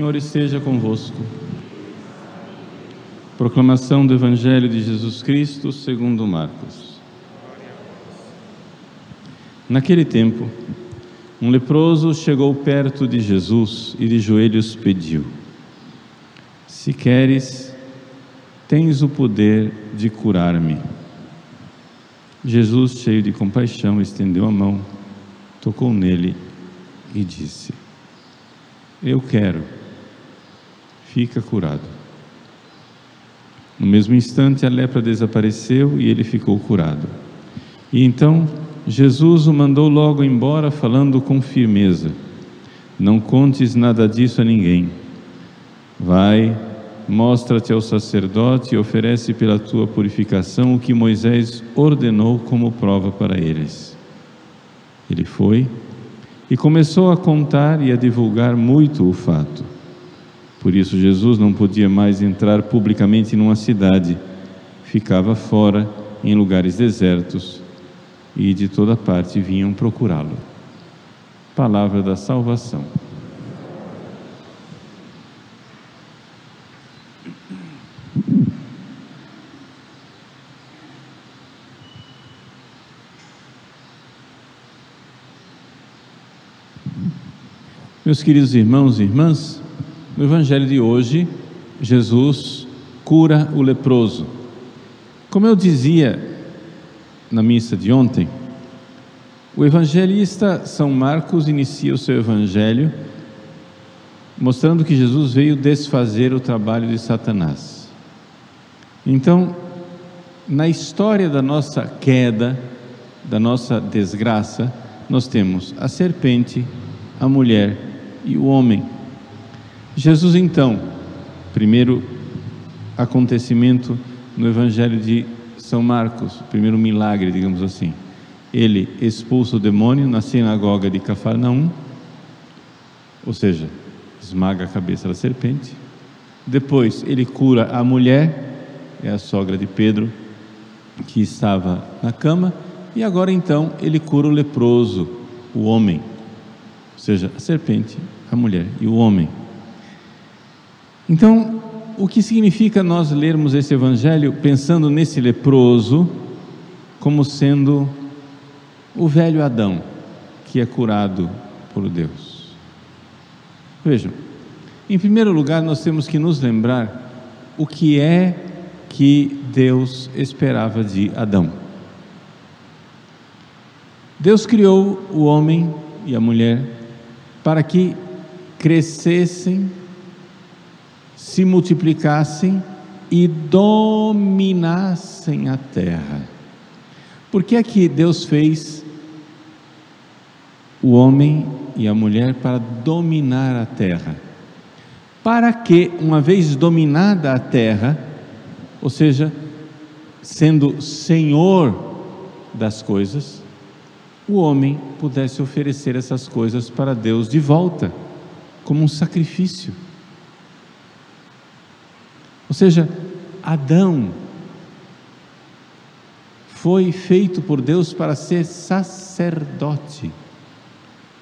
Senhor esteja convosco. Proclamação do Evangelho de Jesus Cristo segundo Marcos. Naquele tempo, um leproso chegou perto de Jesus e de joelhos pediu: Se queres, tens o poder de curar-me. Jesus, cheio de compaixão, estendeu a mão, tocou nele e disse: Eu quero, fica curado. No mesmo instante, a lepra desapareceu e ele ficou curado. E então Jesus o mandou logo embora, falando com firmeza: Não contes nada disso a ninguém. Vai, mostra-te ao sacerdote e oferece pela tua purificação o que Moisés ordenou como prova para eles. Ele foi e começou a contar e a divulgar muito o fato. Por isso, Jesus não podia mais entrar publicamente numa cidade, ficava fora, em lugares desertos, e de toda parte vinham procurá-lo. Palavra da salvação. Meus queridos irmãos e irmãs, no Evangelho de hoje, Jesus cura o leproso. Como eu dizia na missa de ontem, o evangelista São Marcos inicia o seu evangelho mostrando que Jesus veio desfazer o trabalho de Satanás. Então, na história da nossa queda, da nossa desgraça, nós temos a serpente, a mulher e o homem. Jesus, então, primeiro acontecimento no Evangelho de São Marcos, primeiro milagre, digamos assim. Ele expulsa o demônio na sinagoga de Cafarnaum, ou seja, esmaga a cabeça da serpente. Depois, ele cura a mulher, é a sogra de Pedro, que estava na cama. E agora, então, ele cura o leproso, o homem ou seja, a serpente, a mulher e o homem. Então, o que significa nós lermos esse evangelho pensando nesse leproso como sendo o velho Adão que é curado por Deus? Vejam, em primeiro lugar, nós temos que nos lembrar o que é que Deus esperava de Adão. Deus criou o homem e a mulher para que crescessem, se multiplicassem e dominassem a terra. Por que é que Deus fez o homem e a mulher para dominar a terra? Para que, uma vez dominada a terra, ou seja, sendo senhor das coisas, o homem pudesse oferecer essas coisas para Deus de volta, como um sacrifício. Ou seja, Adão foi feito por Deus para ser sacerdote.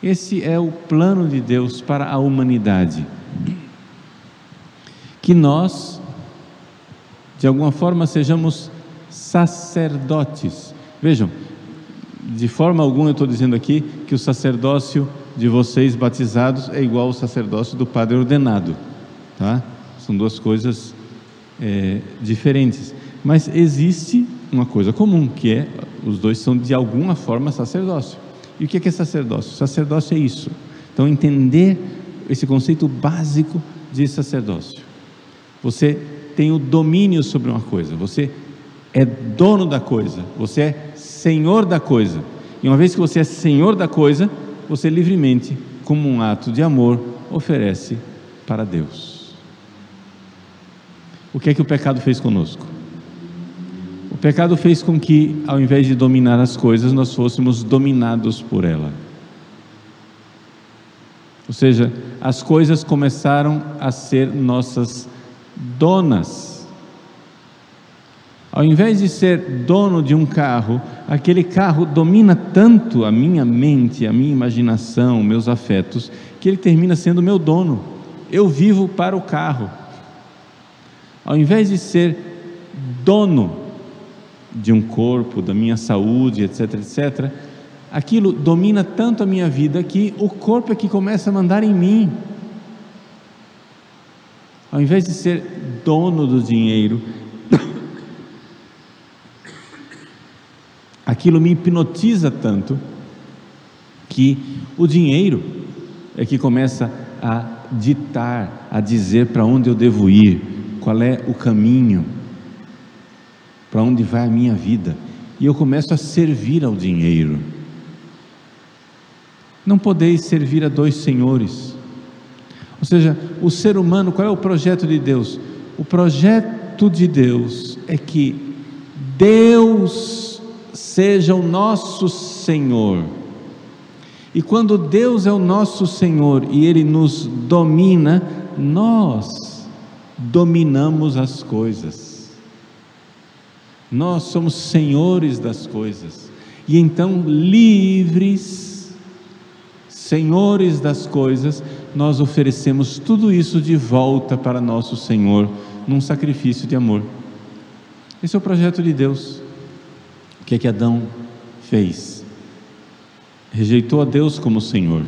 Esse é o plano de Deus para a humanidade. Que nós, de alguma forma, sejamos sacerdotes. Vejam, de forma alguma eu estou dizendo aqui que o sacerdócio de vocês batizados é igual ao sacerdócio do padre ordenado, tá? São duas coisas é, diferentes. Mas existe uma coisa comum, que é os dois são de alguma forma sacerdócio. E o que é, que é sacerdócio? Sacerdócio é isso. Então, entender esse conceito básico de sacerdócio. Você tem o domínio sobre uma coisa, você é dono da coisa, você é senhor da coisa. E uma vez que você é senhor da coisa, você livremente, como um ato de amor, oferece para Deus. O que é que o pecado fez conosco? O pecado fez com que, ao invés de dominar as coisas, nós fôssemos dominados por ela. Ou seja, as coisas começaram a ser nossas donas. Ao invés de ser dono de um carro, aquele carro domina tanto a minha mente, a minha imaginação, meus afetos, que ele termina sendo meu dono. eu vivo para o carro. Ao invés de ser dono de um corpo, da minha saúde, etc, etc, aquilo domina tanto a minha vida que o corpo é que começa a mandar em mim. Ao invés de ser dono do dinheiro, aquilo me hipnotiza tanto que o dinheiro é que começa a ditar, a dizer para onde eu devo ir, qual é o caminho, para onde vai a minha vida, e eu começo a servir ao dinheiro. Não podeis servir a dois senhores. Ou seja, o ser humano, qual é o projeto de Deus? O projeto de Deus é que Deus seja o nosso Senhor. E quando Deus é o nosso Senhor e Ele nos domina, nós dominamos as coisas. Nós somos senhores das coisas. E então, livres, senhores das coisas, nós oferecemos tudo isso de volta para nosso Senhor, num sacrifício de amor. Esse é o projeto de Deus. O que é que Adão fez? Rejeitou a Deus como Senhor.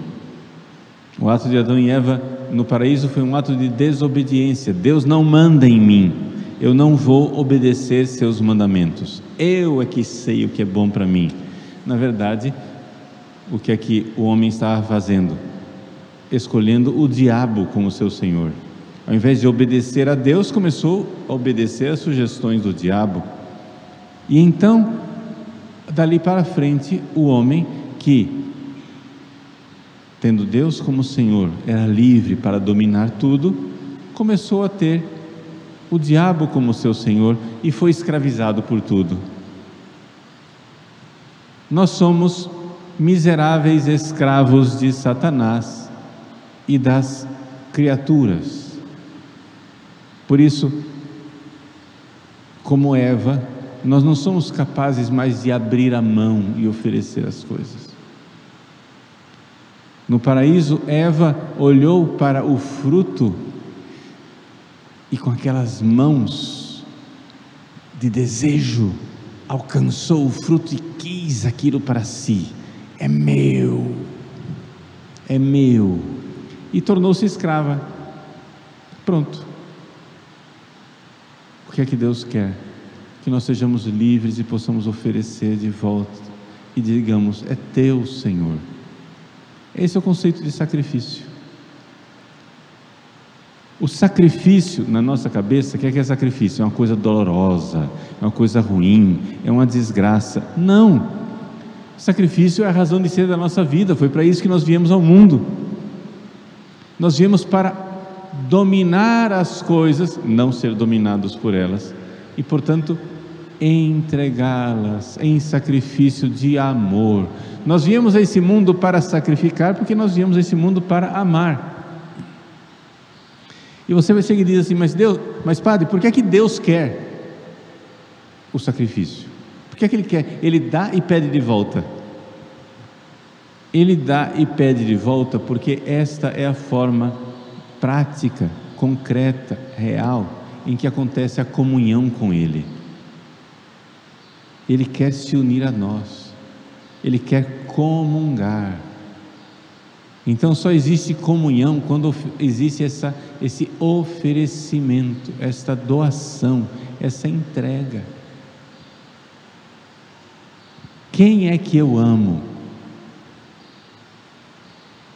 O ato de Adão e Eva no paraíso foi um ato de desobediência. Deus não manda em mim, eu não vou obedecer seus mandamentos. Eu é que sei o que é bom para mim. Na verdade, o que é que o homem estava fazendo? escolhendo o diabo como seu senhor. Ao invés de obedecer a Deus, começou a obedecer às sugestões do diabo. E então, dali para frente, o homem que, tendo Deus como Senhor, era livre para dominar tudo, começou a ter o diabo como seu Senhor e foi escravizado por tudo. Nós somos miseráveis escravos de Satanás e das criaturas. Por isso, como Eva, nós não somos capazes mais de abrir a mão e oferecer as coisas. No paraíso, Eva olhou para o fruto e com aquelas mãos de desejo alcançou o fruto e quis aquilo para si. É meu, é meu e tornou-se escrava. Pronto. O que é que Deus quer? Que nós sejamos livres e possamos oferecer de volta e digamos: É teu, Senhor. Esse é o conceito de sacrifício. O sacrifício na nossa cabeça, o que é, que é sacrifício? É uma coisa dolorosa, é uma coisa ruim, é uma desgraça. Não! Sacrifício é a razão de ser da nossa vida, foi para isso que nós viemos ao mundo. Nós viemos para dominar as coisas, não ser dominados por elas, e portanto entregá-las em sacrifício de amor. Nós viemos a esse mundo para sacrificar, porque nós viemos a esse mundo para amar. E você vai seguir e diz assim: Mas Deus, mas Padre, por que é que Deus quer o sacrifício? Por que é que Ele quer? Ele dá e pede de volta. Ele dá e pede de volta porque esta é a forma prática, concreta, real em que acontece a comunhão com Ele. Ele quer se unir a nós, Ele quer comungar. Então só existe comunhão quando existe essa, esse oferecimento, esta doação, essa entrega. Quem é que eu amo?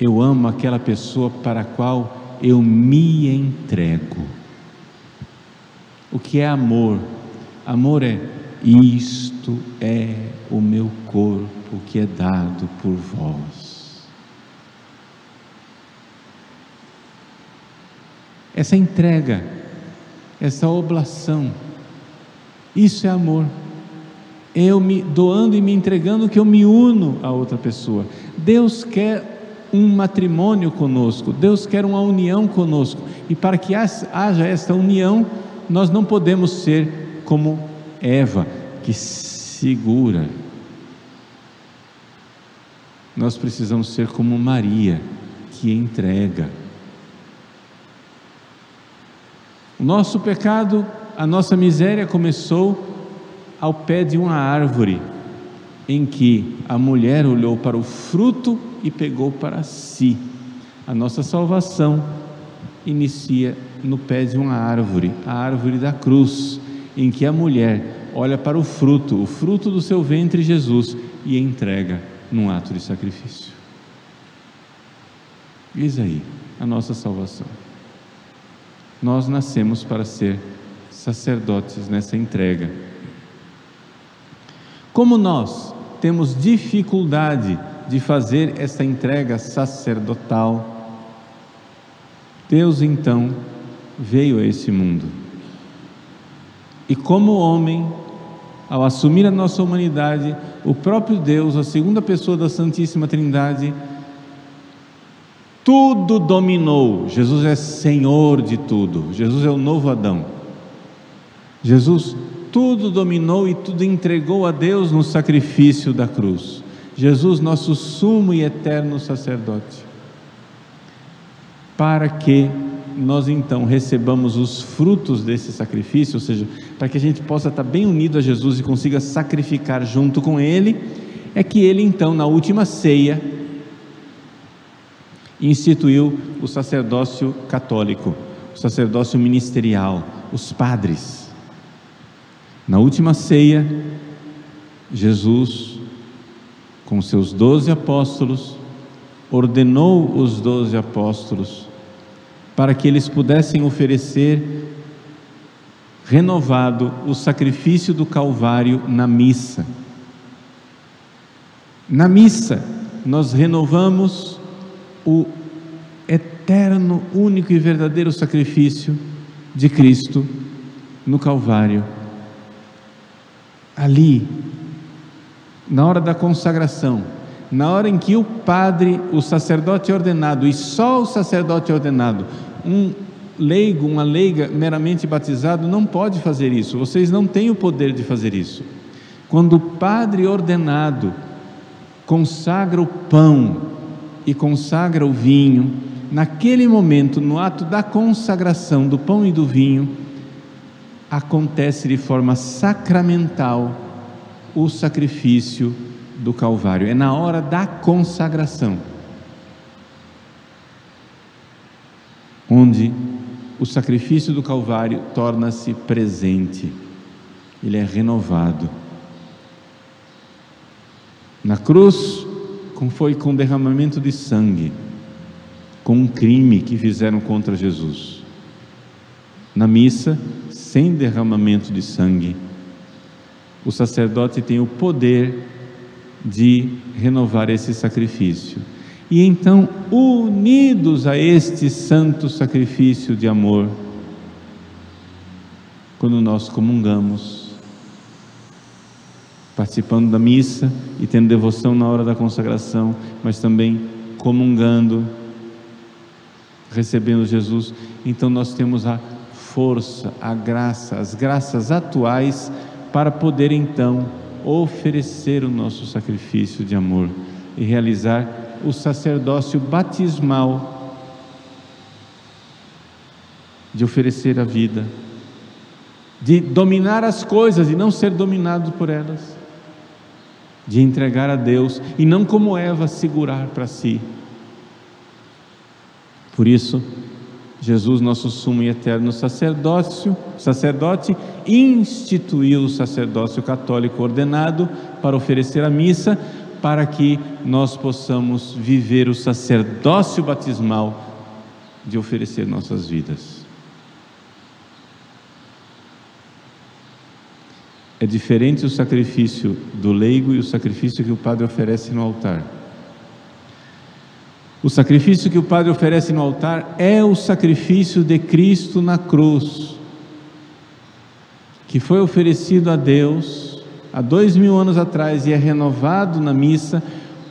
Eu amo aquela pessoa para a qual eu me entrego. O que é amor? Amor é isto é o meu corpo que é dado por vós. Essa entrega, essa oblação, isso é amor. Eu me doando e me entregando que eu me uno a outra pessoa. Deus quer um matrimônio conosco, Deus quer uma união conosco, e para que haja esta união, nós não podemos ser como Eva, que segura. Nós precisamos ser como Maria, que entrega. O nosso pecado, a nossa miséria começou ao pé de uma árvore em que a mulher olhou para o fruto e pegou para si. A nossa salvação inicia no pé de uma árvore, a árvore da cruz, em que a mulher olha para o fruto, o fruto do seu ventre, Jesus, e entrega num ato de sacrifício. Eis aí a nossa salvação. Nós nascemos para ser sacerdotes nessa entrega como nós temos dificuldade de fazer essa entrega sacerdotal, Deus então veio a esse mundo. E como homem, ao assumir a nossa humanidade, o próprio Deus, a segunda pessoa da Santíssima Trindade, tudo dominou. Jesus é Senhor de tudo. Jesus é o novo Adão. Jesus tudo dominou e tudo entregou a Deus no sacrifício da cruz. Jesus, nosso sumo e eterno sacerdote. Para que nós então recebamos os frutos desse sacrifício, ou seja, para que a gente possa estar bem unido a Jesus e consiga sacrificar junto com Ele, é que Ele então, na última ceia, instituiu o sacerdócio católico, o sacerdócio ministerial, os padres. Na última ceia, Jesus, com seus doze apóstolos, ordenou os doze apóstolos para que eles pudessem oferecer renovado o sacrifício do Calvário na missa. Na missa, nós renovamos o eterno, único e verdadeiro sacrifício de Cristo no Calvário ali, na hora da consagração, na hora em que o padre, o sacerdote ordenado, e só o sacerdote ordenado, um leigo, uma leiga meramente batizado, não pode fazer isso, vocês não têm o poder de fazer isso. Quando o padre ordenado consagra o pão e consagra o vinho, naquele momento, no ato da consagração do pão e do vinho, acontece de forma sacramental o sacrifício do Calvário. É na hora da consagração, onde o sacrifício do Calvário torna-se presente, ele é renovado. Na cruz, foi com derramamento de sangue, com um crime que fizeram contra Jesus. Na missa, sem derramamento de sangue, o sacerdote tem o poder de renovar esse sacrifício. E então, unidos a este santo sacrifício de amor, quando nós comungamos, participando da missa e tendo devoção na hora da consagração, mas também comungando, recebendo Jesus, então nós temos a força, a graça, as graças atuais para poder então oferecer o nosso sacrifício de amor e realizar o sacerdócio batismal de oferecer a vida, de dominar as coisas e não ser dominado por elas, de entregar a Deus e não como Eva segurar para si. Por isso, Jesus, nosso sumo e eterno sacerdócio, sacerdote, instituiu o sacerdócio católico ordenado para oferecer a missa, para que nós possamos viver o sacerdócio batismal de oferecer nossas vidas. É diferente o sacrifício do leigo e o sacrifício que o padre oferece no altar. O sacrifício que o padre oferece no altar é o sacrifício de Cristo na cruz, que foi oferecido a Deus há dois mil anos atrás e é renovado na missa,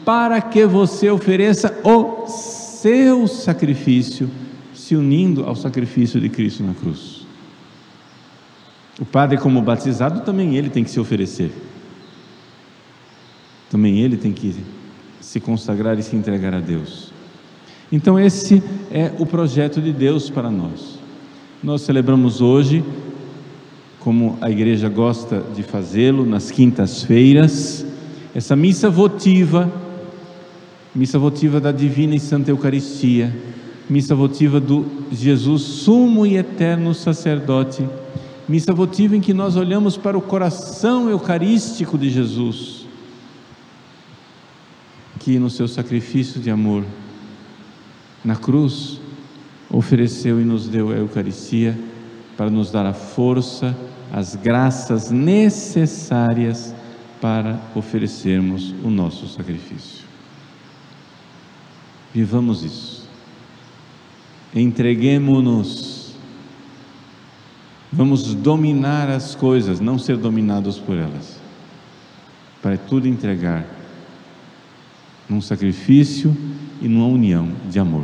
para que você ofereça o seu sacrifício, se unindo ao sacrifício de Cristo na cruz. O padre, como batizado, também ele tem que se oferecer. Também ele tem que se consagrar e se entregar a Deus. Então, esse é o projeto de Deus para nós. nós celebramos hoje, como a igreja gosta de fazê-lo, nas quintas-feiras, essa missa votiva, missa votiva da Divina e Santa Eucaristia, missa votiva do Jesus, sumo e eterno sacerdote, missa votiva em que nós olhamos para o coração eucarístico de Jesus, que no seu sacrifício de amor na cruz ofereceu e nos deu a Eucaristia para nos dar a força, as graças necessárias para oferecermos o nosso sacrifício. Vivamos isso. Entreguemos-nos. Vamos dominar as coisas, não ser dominados por elas. Para tudo entregar num sacrifício e numa união de amor.